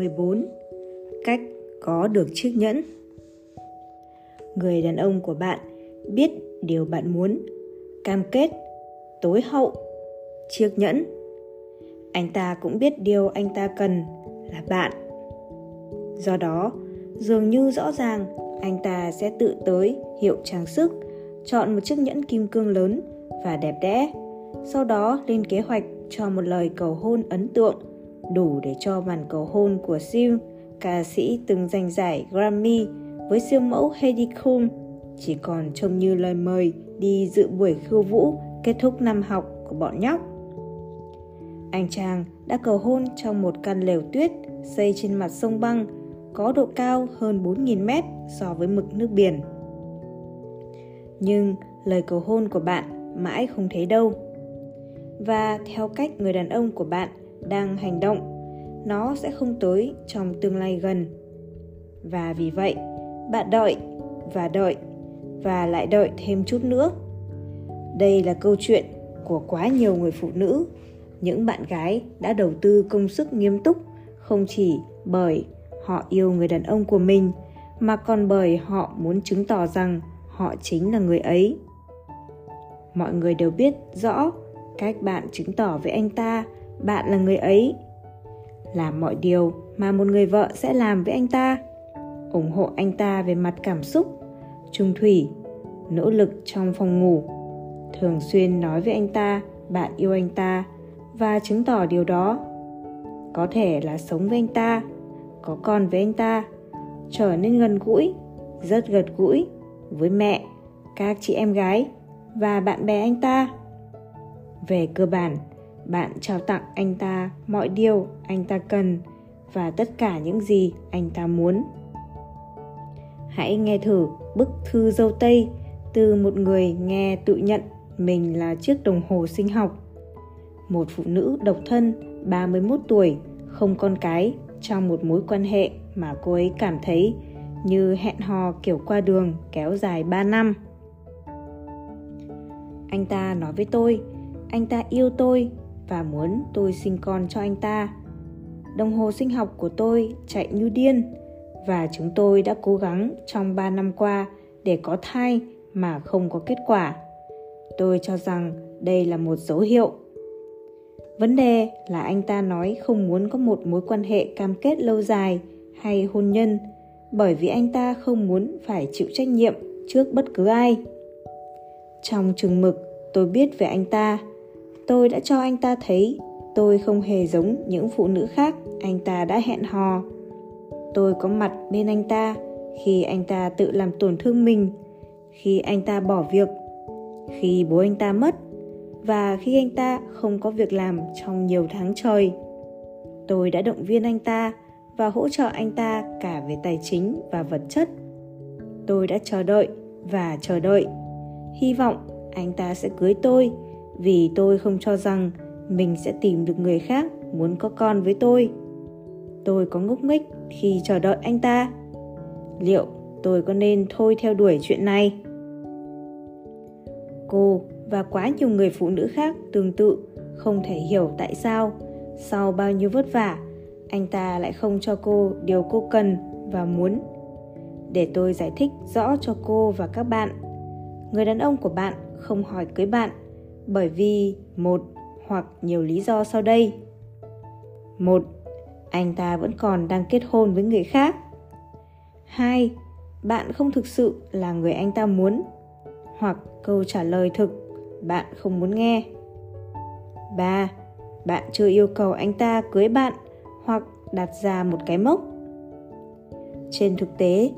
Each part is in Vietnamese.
14. Cách có được chiếc nhẫn Người đàn ông của bạn biết điều bạn muốn, cam kết, tối hậu, chiếc nhẫn. Anh ta cũng biết điều anh ta cần là bạn. Do đó, dường như rõ ràng anh ta sẽ tự tới hiệu trang sức, chọn một chiếc nhẫn kim cương lớn và đẹp đẽ. Sau đó lên kế hoạch cho một lời cầu hôn ấn tượng đủ để cho màn cầu hôn của Sil, ca sĩ từng giành giải Grammy với siêu mẫu Heidi Klum chỉ còn trông như lời mời đi dự buổi khiêu vũ kết thúc năm học của bọn nhóc. Anh chàng đã cầu hôn trong một căn lều tuyết xây trên mặt sông băng có độ cao hơn 4.000 mét so với mực nước biển. Nhưng lời cầu hôn của bạn mãi không thấy đâu. Và theo cách người đàn ông của bạn đang hành động, nó sẽ không tới trong tương lai gần. Và vì vậy, bạn đợi và đợi và lại đợi thêm chút nữa. Đây là câu chuyện của quá nhiều người phụ nữ. Những bạn gái đã đầu tư công sức nghiêm túc không chỉ bởi họ yêu người đàn ông của mình, mà còn bởi họ muốn chứng tỏ rằng họ chính là người ấy. Mọi người đều biết rõ cách bạn chứng tỏ với anh ta bạn là người ấy. Làm mọi điều mà một người vợ sẽ làm với anh ta. Ủng hộ anh ta về mặt cảm xúc, trung thủy, nỗ lực trong phòng ngủ. Thường xuyên nói với anh ta, bạn yêu anh ta và chứng tỏ điều đó. Có thể là sống với anh ta, có con với anh ta, trở nên gần gũi, rất gần gũi với mẹ, các chị em gái và bạn bè anh ta. Về cơ bản bạn trao tặng anh ta mọi điều anh ta cần và tất cả những gì anh ta muốn hãy nghe thử bức thư dâu tây từ một người nghe tự nhận mình là chiếc đồng hồ sinh học một phụ nữ độc thân 31 tuổi không con cái trong một mối quan hệ mà cô ấy cảm thấy như hẹn hò kiểu qua đường kéo dài 3 năm. Anh ta nói với tôi, anh ta yêu tôi và muốn tôi sinh con cho anh ta. Đồng hồ sinh học của tôi chạy như điên và chúng tôi đã cố gắng trong 3 năm qua để có thai mà không có kết quả. Tôi cho rằng đây là một dấu hiệu. Vấn đề là anh ta nói không muốn có một mối quan hệ cam kết lâu dài hay hôn nhân bởi vì anh ta không muốn phải chịu trách nhiệm trước bất cứ ai. Trong chừng mực, tôi biết về anh ta tôi đã cho anh ta thấy tôi không hề giống những phụ nữ khác anh ta đã hẹn hò tôi có mặt bên anh ta khi anh ta tự làm tổn thương mình khi anh ta bỏ việc khi bố anh ta mất và khi anh ta không có việc làm trong nhiều tháng trời tôi đã động viên anh ta và hỗ trợ anh ta cả về tài chính và vật chất tôi đã chờ đợi và chờ đợi hy vọng anh ta sẽ cưới tôi vì tôi không cho rằng mình sẽ tìm được người khác muốn có con với tôi. Tôi có ngốc nghếch khi chờ đợi anh ta. Liệu tôi có nên thôi theo đuổi chuyện này? Cô và quá nhiều người phụ nữ khác tương tự không thể hiểu tại sao, sau bao nhiêu vất vả, anh ta lại không cho cô điều cô cần và muốn. Để tôi giải thích rõ cho cô và các bạn, người đàn ông của bạn không hỏi cưới bạn bởi vì một hoặc nhiều lý do sau đây. Một, anh ta vẫn còn đang kết hôn với người khác. Hai, bạn không thực sự là người anh ta muốn. Hoặc câu trả lời thực, bạn không muốn nghe. Ba, bạn chưa yêu cầu anh ta cưới bạn hoặc đặt ra một cái mốc. Trên thực tế,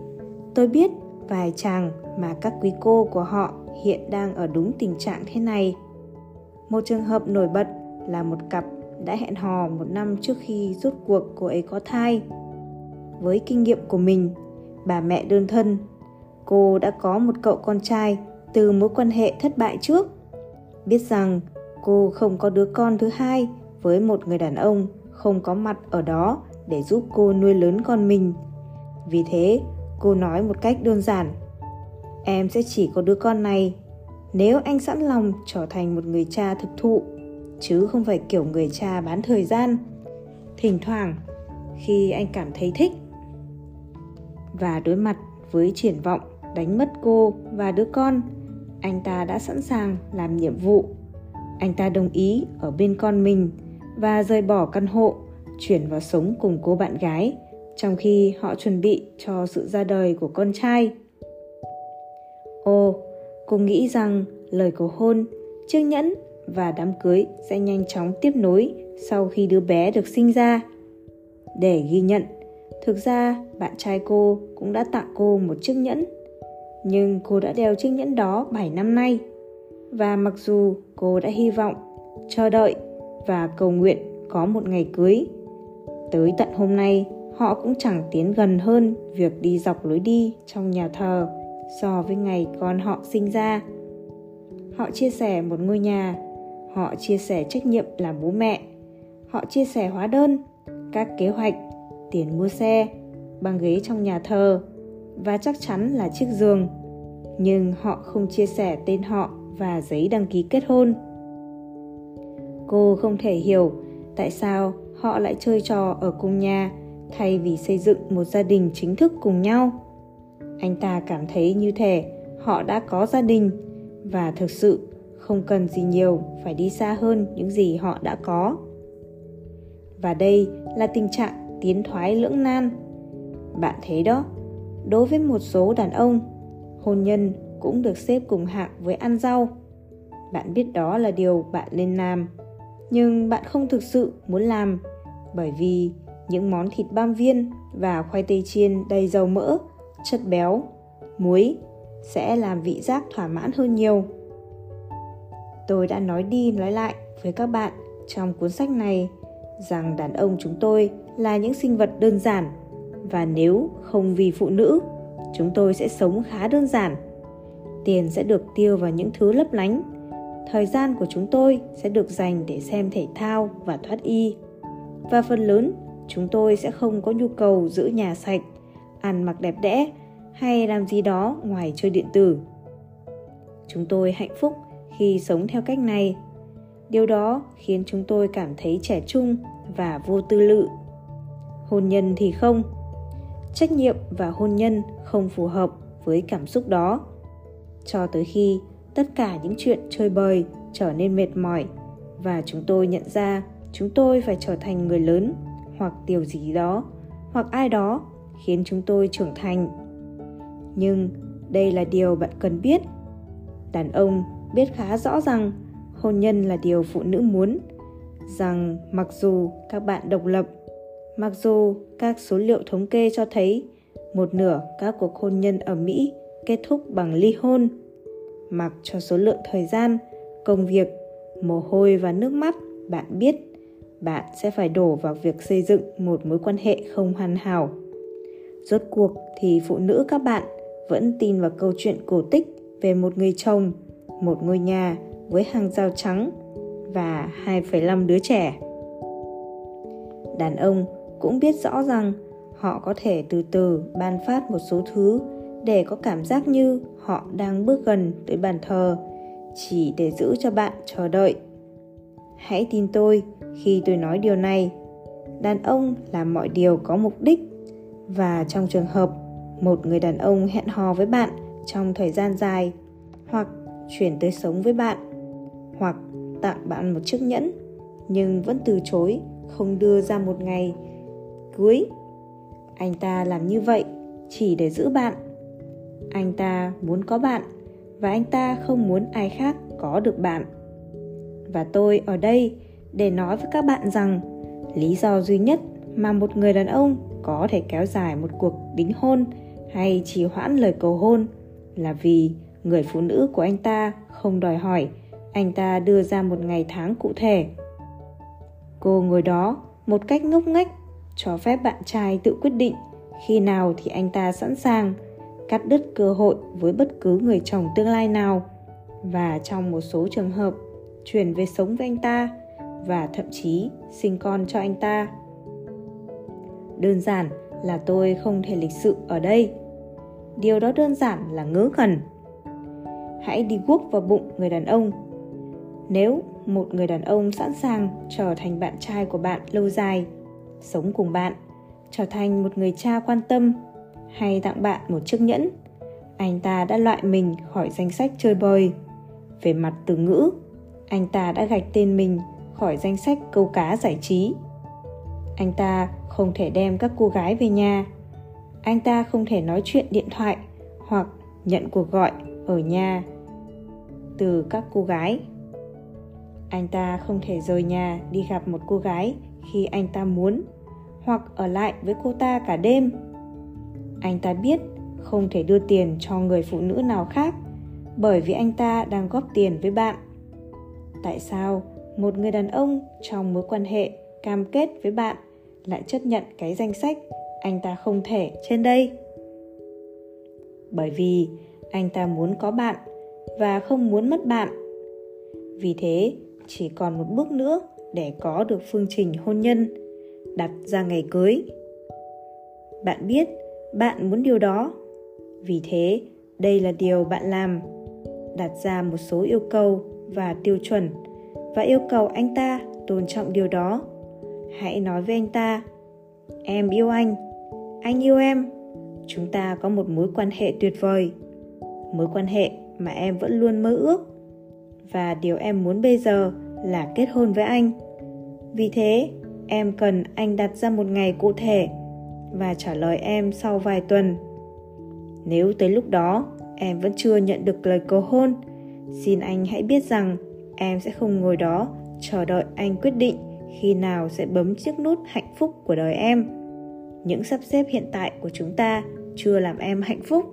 tôi biết vài chàng mà các quý cô của họ hiện đang ở đúng tình trạng thế này một trường hợp nổi bật là một cặp đã hẹn hò một năm trước khi rút cuộc cô ấy có thai. Với kinh nghiệm của mình, bà mẹ đơn thân, cô đã có một cậu con trai từ mối quan hệ thất bại trước. Biết rằng cô không có đứa con thứ hai với một người đàn ông không có mặt ở đó để giúp cô nuôi lớn con mình. Vì thế, cô nói một cách đơn giản, em sẽ chỉ có đứa con này nếu anh sẵn lòng trở thành một người cha thực thụ, chứ không phải kiểu người cha bán thời gian, thỉnh thoảng khi anh cảm thấy thích và đối mặt với triển vọng, đánh mất cô và đứa con, anh ta đã sẵn sàng làm nhiệm vụ. Anh ta đồng ý ở bên con mình và rời bỏ căn hộ, chuyển vào sống cùng cô bạn gái, trong khi họ chuẩn bị cho sự ra đời của con trai cô nghĩ rằng lời cầu hôn, chiếc nhẫn và đám cưới sẽ nhanh chóng tiếp nối sau khi đứa bé được sinh ra. Để ghi nhận, thực ra bạn trai cô cũng đã tặng cô một chiếc nhẫn, nhưng cô đã đeo chiếc nhẫn đó 7 năm nay. Và mặc dù cô đã hy vọng, chờ đợi và cầu nguyện có một ngày cưới, tới tận hôm nay, họ cũng chẳng tiến gần hơn việc đi dọc lối đi trong nhà thờ so với ngày con họ sinh ra. Họ chia sẻ một ngôi nhà. Họ chia sẻ trách nhiệm làm bố mẹ. Họ chia sẻ hóa đơn, các kế hoạch, tiền mua xe, băng ghế trong nhà thờ, và chắc chắn là chiếc giường. Nhưng họ không chia sẻ tên họ và giấy đăng ký kết hôn. Cô không thể hiểu tại sao họ lại chơi trò ở cùng nhà thay vì xây dựng một gia đình chính thức cùng nhau anh ta cảm thấy như thể họ đã có gia đình. Và thực sự, không cần gì nhiều, phải đi xa hơn những gì họ đã có. Và đây là tình trạng tiến thoái lưỡng nan. Bạn thấy đó, đối với một số đàn ông, hôn nhân cũng được xếp cùng hạng với ăn rau. Bạn biết đó là điều bạn nên làm. Nhưng bạn không thực sự muốn làm, bởi vì những món thịt băm viên và khoai tây chiên đầy dầu mỡ chất béo, muối sẽ làm vị giác thỏa mãn hơn nhiều. Tôi đã nói đi nói lại với các bạn trong cuốn sách này rằng đàn ông chúng tôi là những sinh vật đơn giản và nếu không vì phụ nữ, chúng tôi sẽ sống khá đơn giản. Tiền sẽ được tiêu vào những thứ lấp lánh, thời gian của chúng tôi sẽ được dành để xem thể thao và thoát y. Và phần lớn, chúng tôi sẽ không có nhu cầu giữ nhà sạch ăn mặc đẹp đẽ hay làm gì đó ngoài chơi điện tử. Chúng tôi hạnh phúc khi sống theo cách này. Điều đó khiến chúng tôi cảm thấy trẻ trung và vô tư lự. Hôn nhân thì không. Trách nhiệm và hôn nhân không phù hợp với cảm xúc đó. Cho tới khi tất cả những chuyện chơi bời trở nên mệt mỏi và chúng tôi nhận ra chúng tôi phải trở thành người lớn hoặc điều gì đó hoặc ai đó khiến chúng tôi trưởng thành. Nhưng đây là điều bạn cần biết. Đàn ông biết khá rõ rằng hôn nhân là điều phụ nữ muốn, rằng mặc dù các bạn độc lập, mặc dù các số liệu thống kê cho thấy một nửa các cuộc hôn nhân ở mỹ kết thúc bằng ly hôn, mặc cho số lượng thời gian, công việc, mồ hôi và nước mắt, bạn biết bạn sẽ phải đổ vào việc xây dựng một mối quan hệ không hoàn hảo rốt cuộc thì phụ nữ các bạn vẫn tin vào câu chuyện cổ tích về một người chồng một ngôi nhà với hàng rào trắng và 2,5 đứa trẻ. Đàn ông cũng biết rõ rằng họ có thể từ từ ban phát một số thứ để có cảm giác như họ đang bước gần tới bàn thờ chỉ để giữ cho bạn chờ đợi hãy tin tôi khi tôi nói điều này đàn ông làm mọi điều có mục đích và trong trường hợp một người đàn ông hẹn hò với bạn trong thời gian dài, hoặc chuyển tới sống với bạn, hoặc tặng bạn một chiếc nhẫn, nhưng vẫn từ chối, không đưa ra một ngày cưới, anh ta làm như vậy chỉ để giữ bạn. Anh ta muốn có bạn và anh ta không muốn ai khác có được bạn. Và tôi ở đây để nói với các bạn rằng lý do duy nhất mà một người đàn ông có thể kéo dài một cuộc đính hôn hay trì hoãn lời cầu hôn là vì người phụ nữ của anh ta không đòi hỏi anh ta đưa ra một ngày tháng cụ thể. Cô ngồi đó một cách ngốc nghếch, cho phép bạn trai tự quyết định khi nào thì anh ta sẵn sàng cắt đứt cơ hội với bất cứ người chồng tương lai nào. Và trong một số trường hợp, chuyển về sống với anh ta và thậm chí sinh con cho anh ta đơn giản là tôi không thể lịch sự ở đây. Điều đó đơn giản là ngớ ngẩn. Hãy đi guốc vào bụng người đàn ông. Nếu một người đàn ông sẵn sàng trở thành bạn trai của bạn lâu dài, sống cùng bạn, trở thành một người cha quan tâm hay tặng bạn một chiếc nhẫn, anh ta đã loại mình khỏi danh sách chơi bời. Về mặt từ ngữ, anh ta đã gạch tên mình khỏi danh sách câu cá giải trí. Anh ta không thể đem các cô gái về nhà. Anh ta không thể nói chuyện điện thoại hoặc nhận cuộc gọi ở nhà từ các cô gái. Anh ta không thể rời nhà đi gặp một cô gái khi anh ta muốn hoặc ở lại với cô ta cả đêm. Anh ta biết không thể đưa tiền cho người phụ nữ nào khác bởi vì anh ta đang góp tiền với bạn. Tại sao một người đàn ông trong mối quan hệ cam kết với bạn lại chấp nhận cái danh sách anh ta không thể trên đây. Bởi vì anh ta muốn có bạn và không muốn mất bạn. Vì thế, chỉ còn một bước nữa để có được phương trình hôn nhân đặt ra ngày cưới. Bạn biết bạn muốn điều đó. Vì thế, đây là điều bạn làm, đặt ra một số yêu cầu và tiêu chuẩn và yêu cầu anh ta tôn trọng điều đó hãy nói với anh ta, em yêu anh anh yêu em. Chúng ta có một mối quan hệ tuyệt vời, mối quan hệ mà em vẫn luôn mơ ước. Và điều em muốn bây giờ là kết hôn với anh. Vì thế, em cần anh đặt ra một ngày cụ thể và trả lời em sau vài tuần. Nếu tới lúc đó em vẫn chưa nhận được lời cầu hôn, xin anh hãy biết rằng em sẽ không ngồi đó chờ đợi anh quyết định khi nào sẽ bấm chiếc nút hạnh phúc của đời em? Những sắp xếp hiện tại của chúng ta chưa làm em hạnh phúc.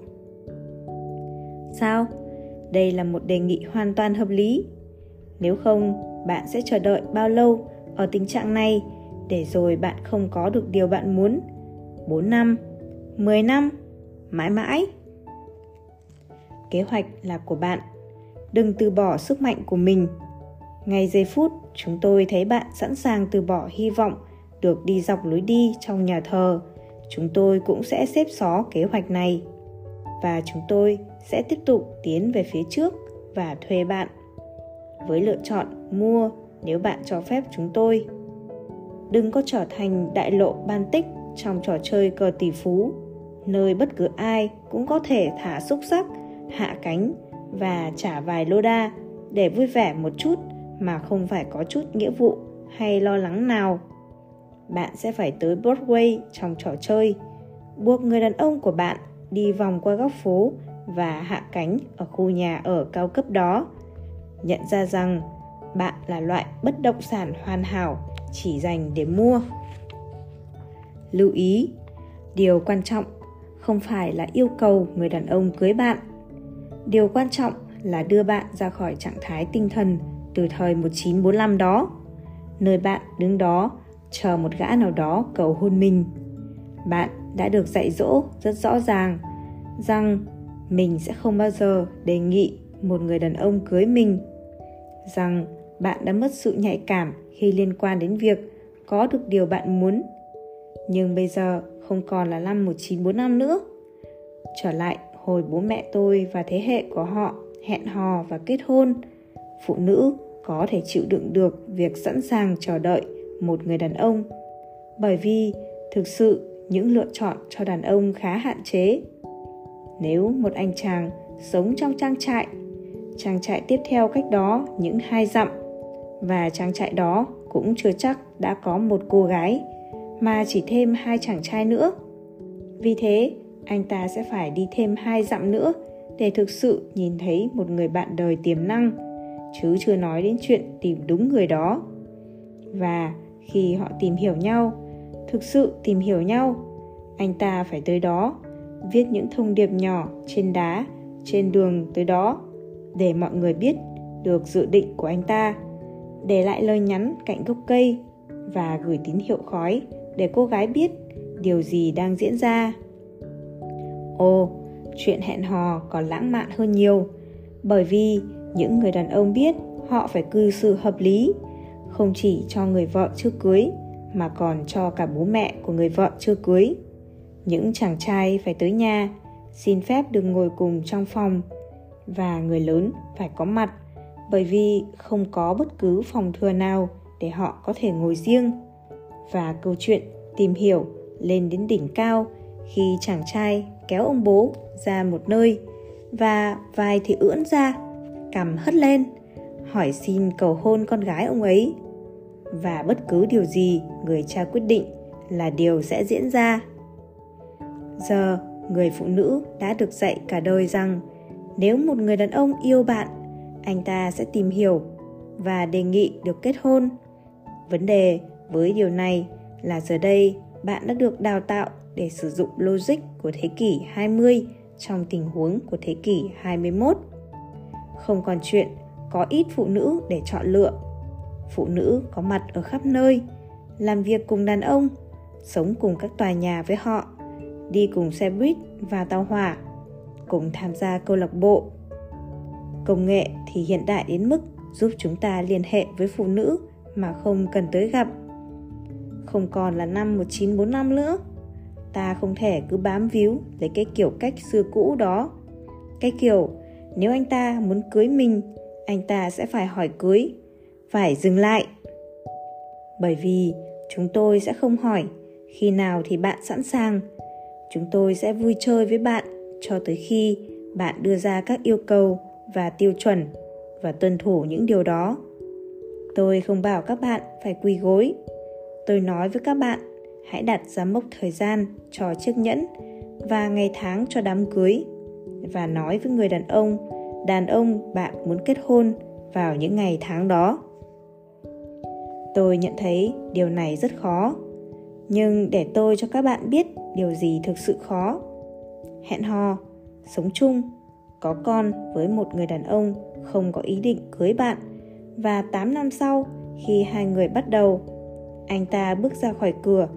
Sao? Đây là một đề nghị hoàn toàn hợp lý. Nếu không, bạn sẽ chờ đợi bao lâu ở tình trạng này để rồi bạn không có được điều bạn muốn? 4 năm 10 năm, mãi mãi. Kế hoạch là của bạn. Đừng từ bỏ sức mạnh của mình. Ngay giây phút chúng tôi thấy bạn sẵn sàng từ bỏ hy vọng, được đi dọc lối đi trong nhà thờ. Chúng tôi cũng sẽ xếp xó kế hoạch này. Và chúng tôi sẽ tiếp tục tiến về phía trước và thuê bạn. Với lựa chọn mua nếu bạn cho phép chúng tôi. Đừng có trở thành đại lộ ban tích trong trò chơi cờ tỷ phú, nơi bất cứ ai cũng có thể thả xúc sắc, hạ cánh và trả vài lô đa để vui vẻ một chút mà không phải có chút nghĩa vụ hay lo lắng nào. Bạn sẽ phải tới Broadway trong trò chơi, buộc người đàn ông của bạn đi vòng qua góc phố và hạ cánh ở khu nhà ở cao cấp đó. Nhận ra rằng bạn là loại bất động sản hoàn hảo chỉ dành để mua. Lưu ý, điều quan trọng không phải là yêu cầu người đàn ông cưới bạn. Điều quan trọng là đưa bạn ra khỏi trạng thái tinh thần từ thời 1945 đó nơi bạn đứng đó chờ một gã nào đó cầu hôn mình bạn đã được dạy dỗ rất rõ ràng rằng mình sẽ không bao giờ đề nghị một người đàn ông cưới mình rằng bạn đã mất sự nhạy cảm khi liên quan đến việc có được điều bạn muốn. Nhưng bây giờ không còn là năm 1945 nữa. Trở lại hồi bố mẹ tôi và thế hệ của họ hẹn hò và kết hôn, phụ nữ có thể chịu đựng được việc sẵn sàng chờ đợi một người đàn ông. Bởi vì thực sự những lựa chọn cho đàn ông khá hạn chế. Nếu một anh chàng sống trong trang trại trang trại tiếp theo cách đó những hai dặm, và trang trại đó cũng chưa chắc đã có một cô gái mà chỉ thêm hai chàng trai nữa vì thế, anh ta sẽ phải đi thêm hai dặm nữa để thực sự nhìn thấy một người bạn đời tiềm năng chứ chưa nói đến chuyện tìm đúng người đó. Và khi họ tìm hiểu nhau, thực sự tìm hiểu nhau, anh ta phải tới đó, viết những thông điệp nhỏ trên đá, trên đường tới đó, để mọi người biết được dự định của anh ta, để lại lời nhắn cạnh gốc cây và gửi tín hiệu khói để cô gái biết điều gì đang diễn ra. Ồ, chuyện hẹn hò còn lãng mạn hơn nhiều, bởi vì những người đàn ông biết họ phải cư xử hợp lý, không chỉ cho người vợ chưa cưới, mà còn cho cả bố mẹ của người vợ chưa cưới. Những chàng trai phải tới nhà, xin phép được ngồi cùng trong phòng, và người lớn phải có mặt, bởi vì không có bất cứ phòng thừa nào để họ có thể ngồi riêng. Và câu chuyện tìm hiểu lên đến đỉnh cao khi chàng trai kéo ông bố ra một nơi và vai thì ưỡn ra cằm hất lên, hỏi xin cầu hôn con gái ông ấy. Và bất cứ điều gì người cha quyết định là điều sẽ diễn ra. Giờ, người phụ nữ đã được dạy cả đời rằng nếu một người đàn ông yêu bạn, anh ta sẽ tìm hiểu và đề nghị được kết hôn. Vấn đề với điều này là giờ đây bạn đã được đào tạo để sử dụng logic của thế kỷ 20 trong tình huống của thế kỷ 21. Không còn chuyện có ít phụ nữ để chọn lựa. Phụ nữ có mặt ở khắp nơi, làm việc cùng đàn ông, sống cùng các tòa nhà với họ, đi cùng xe buýt và tàu hỏa, cùng tham gia câu lạc bộ. Công nghệ thì hiện đại đến mức giúp chúng ta liên hệ với phụ nữ mà không cần tới gặp. Không còn là năm 1945 nữa. Ta không thể cứ bám víu lấy cái kiểu cách xưa cũ đó. Cái kiểu nếu anh ta muốn cưới mình, anh ta sẽ phải hỏi cưới, phải dừng lại. Bởi vì chúng tôi sẽ không hỏi. Khi nào thì bạn sẵn sàng. Chúng tôi sẽ vui chơi với bạn cho tới khi bạn đưa ra các yêu cầu và tiêu chuẩn và tuân thủ những điều đó. Tôi không bảo các bạn phải quỳ gối. Tôi nói với các bạn hãy đặt ra mốc thời gian cho chiếc nhẫn và ngày tháng cho đám cưới và nói với người đàn ông đàn ông, bạn muốn kết hôn vào những ngày tháng đó. Tôi nhận thấy điều này rất khó, nhưng để tôi cho các bạn biết điều gì thực sự khó, hẹn hò, sống chung, có con với một người đàn ông không có ý định cưới bạn và 8 năm sau khi hai người bắt đầu, anh ta bước ra khỏi cửa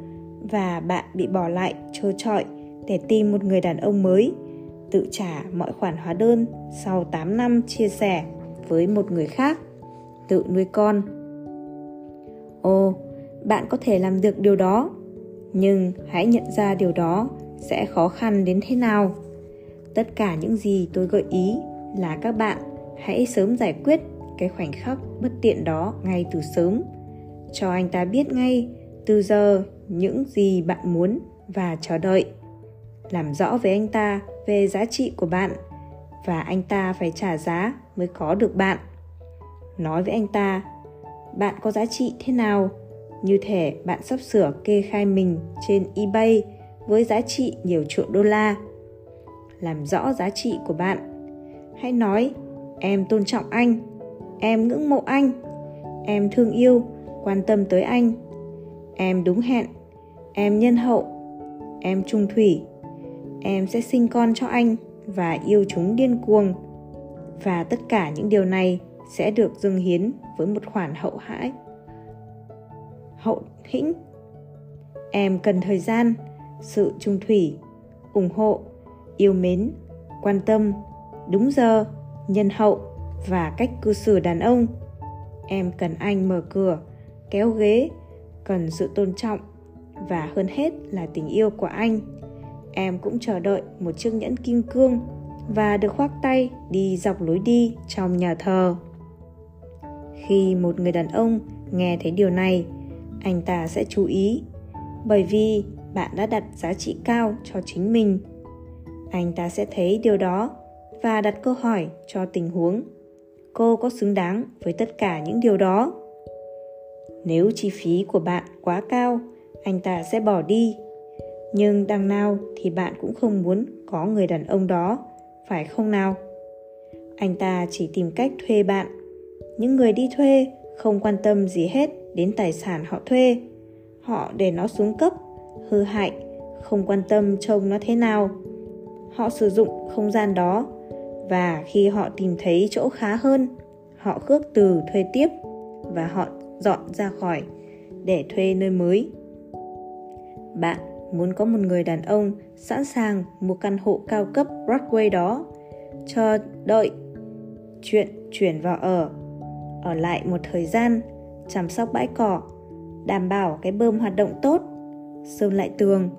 và bạn bị bỏ lại trơ trọi để tìm một người đàn ông mới tự trả mọi khoản hóa đơn sau 8 năm chia sẻ với một người khác, tự nuôi con. Ồ, bạn có thể làm được điều đó, nhưng hãy nhận ra điều đó sẽ khó khăn đến thế nào. Tất cả những gì tôi gợi ý là các bạn hãy sớm giải quyết cái khoảnh khắc bất tiện đó ngay từ sớm. Cho anh ta biết ngay từ giờ những gì bạn muốn và chờ đợi. Làm rõ với anh ta về giá trị của bạn và anh ta phải trả giá mới có được bạn. Nói với anh ta, bạn có giá trị thế nào? Như thể bạn sắp sửa kê khai mình trên ebay với giá trị nhiều triệu đô la. Làm rõ giá trị của bạn. Hãy nói, em tôn trọng anh. Em ngưỡng mộ anh. Em thương yêu, quan tâm tới anh. Em đúng hẹn. Em nhân hậu. Em trung thủy em sẽ sinh con cho anh và yêu chúng điên cuồng. Và tất cả những điều này sẽ được dâng hiến với một khoản hậu hãi. Hậu hĩnh. Em cần thời gian, sự trung thủy, ủng hộ, yêu mến, quan tâm, đúng giờ, nhân hậu và cách cư xử đàn ông. Em cần anh mở cửa, kéo ghế, cần sự tôn trọng và hơn hết là tình yêu của anh em cũng chờ đợi một chiếc nhẫn kim cương và được khoác tay đi dọc lối đi trong nhà thờ. Khi một người đàn ông nghe thấy điều này, anh ta sẽ chú ý, bởi vì bạn đã đặt giá trị cao cho chính mình. Anh ta sẽ thấy điều đó và đặt câu hỏi cho tình huống. Cô có xứng đáng với tất cả những điều đó? Nếu chi phí của bạn quá cao, anh ta sẽ bỏ đi nhưng đằng nào thì bạn cũng không muốn có người đàn ông đó, phải không nào? Anh ta chỉ tìm cách thuê bạn. Những người đi thuê không quan tâm gì hết đến tài sản họ thuê. Họ để nó xuống cấp, hư hại, không quan tâm trông nó thế nào. Họ sử dụng không gian đó, và khi họ tìm thấy chỗ khá hơn, họ khước từ thuê tiếp và họ dọn ra khỏi để thuê nơi mới. Bạn muốn có một người đàn ông sẵn sàng mua căn hộ cao cấp Broadway đó. Chờ đợi chuyện chuyển vào ở. Ở lại một thời gian, chăm sóc bãi cỏ, đảm bảo cái bơm hoạt động tốt, sơn lại tường,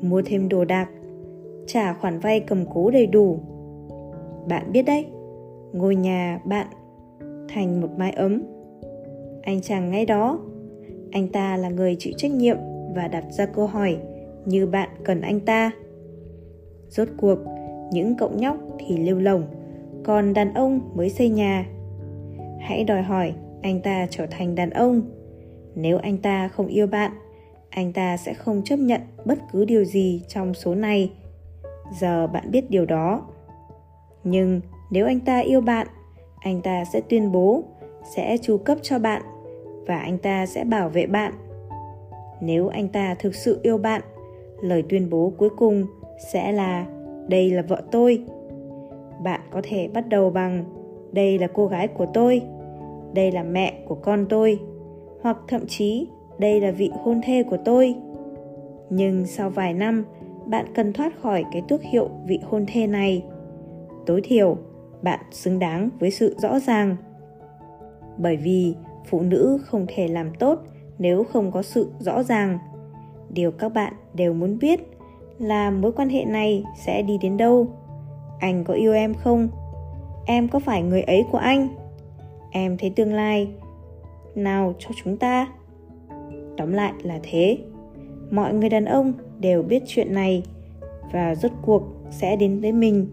mua thêm đồ đạc, trả khoản vay cầm cố đầy đủ. Bạn biết đấy, ngôi nhà bạn thành một mái ấm. Anh chàng ngay đó, anh ta là người chịu trách nhiệm và đặt ra câu hỏi như bạn cần anh ta. Rốt cuộc, những cậu nhóc thì lêu lồng, còn đàn ông mới xây nhà. Hãy đòi hỏi anh ta trở thành đàn ông. Nếu anh ta không yêu bạn, anh ta sẽ không chấp nhận bất cứ điều gì trong số này. Giờ bạn biết điều đó. Nhưng nếu anh ta yêu bạn, anh ta sẽ tuyên bố, sẽ chu cấp cho bạn và anh ta sẽ bảo vệ bạn. Nếu anh ta thực sự yêu bạn lời tuyên bố cuối cùng sẽ là, đây là vợ tôi. Bạn có thể bắt đầu bằng, đây là cô gái của tôi. Đây là mẹ của con tôi. Hoặc thậm chí, đây là vị hôn thê của tôi. Nhưng sau vài năm, bạn cần thoát khỏi cái tước hiệu vị hôn thê này. Tối thiểu, bạn xứng đáng với sự rõ ràng. Bởi vì phụ nữ không thể làm tốt nếu không có sự rõ ràng điều các bạn đều muốn biết là mối quan hệ này sẽ đi đến đâu. Anh có yêu em không? Em có phải người ấy của anh? Em thấy tương lai. Nào cho chúng ta. Tóm lại là thế. Mọi người đàn ông đều biết chuyện này và rốt cuộc sẽ đến với mình.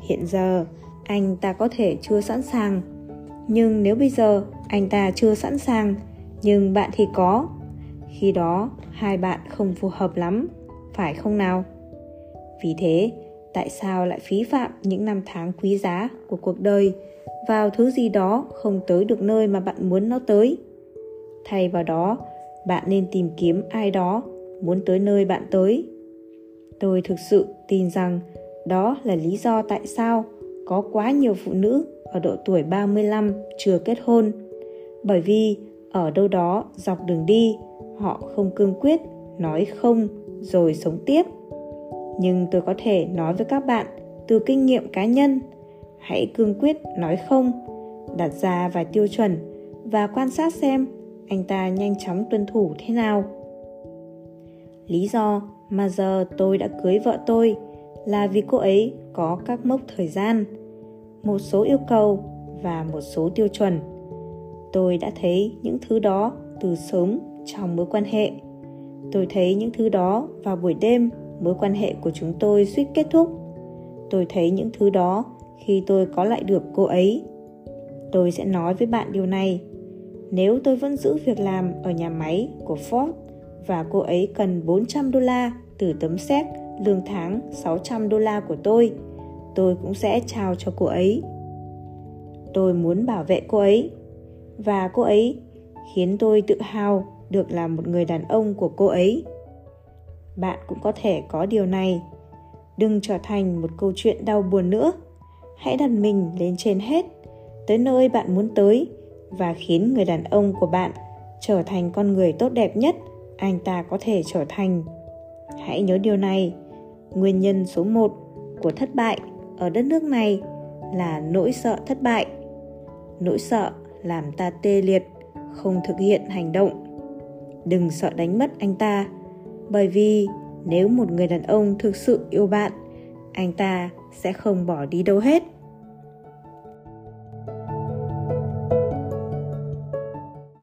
Hiện giờ, anh ta có thể chưa sẵn sàng. Nhưng nếu bây giờ anh ta chưa sẵn sàng, nhưng bạn thì có khi đó hai bạn không phù hợp lắm phải không nào? Vì thế tại sao lại phí phạm những năm tháng quý giá của cuộc đời vào thứ gì đó không tới được nơi mà bạn muốn nó tới? Thay vào đó bạn nên tìm kiếm ai đó muốn tới nơi bạn tới. Tôi thực sự tin rằng đó là lý do tại sao có quá nhiều phụ nữ ở độ tuổi 35 chưa kết hôn. Bởi vì ở đâu đó dọc đường đi, họ không cương quyết nói không rồi sống tiếp. Nhưng tôi có thể nói với các bạn từ kinh nghiệm cá nhân, hãy cương quyết nói không, đặt ra vài tiêu chuẩn và quan sát xem anh ta nhanh chóng tuân thủ thế nào. Lý do mà giờ tôi đã cưới vợ tôi là vì cô ấy có các mốc thời gian một số yêu cầu và một số tiêu chuẩn tôi đã thấy những thứ đó từ sớm trong mối quan hệ. Tôi thấy những thứ đó vào buổi đêm mối quan hệ của chúng tôi suýt kết thúc. Tôi thấy những thứ đó khi tôi có lại được cô ấy. Tôi sẽ nói với bạn điều này. Nếu tôi vẫn giữ việc làm ở nhà máy của Ford và cô ấy cần 400 đô la từ tấm séc lương tháng 600 đô la của tôi, tôi cũng sẽ trao cho cô ấy. Tôi muốn bảo vệ cô ấy và cô ấy khiến tôi tự hào được là một người đàn ông của cô ấy. Bạn cũng có thể có điều này. Đừng trở thành một câu chuyện đau buồn nữa. Hãy đặt mình lên trên hết, tới nơi bạn muốn tới và khiến người đàn ông của bạn trở thành con người tốt đẹp nhất anh ta có thể trở thành. Hãy nhớ điều này, nguyên nhân số 1 của thất bại ở đất nước này là nỗi sợ thất bại. Nỗi sợ làm ta tê liệt, không thực hiện hành động. Đừng sợ đánh mất anh ta, bởi vì nếu một người đàn ông thực sự yêu bạn, anh ta sẽ không bỏ đi đâu hết.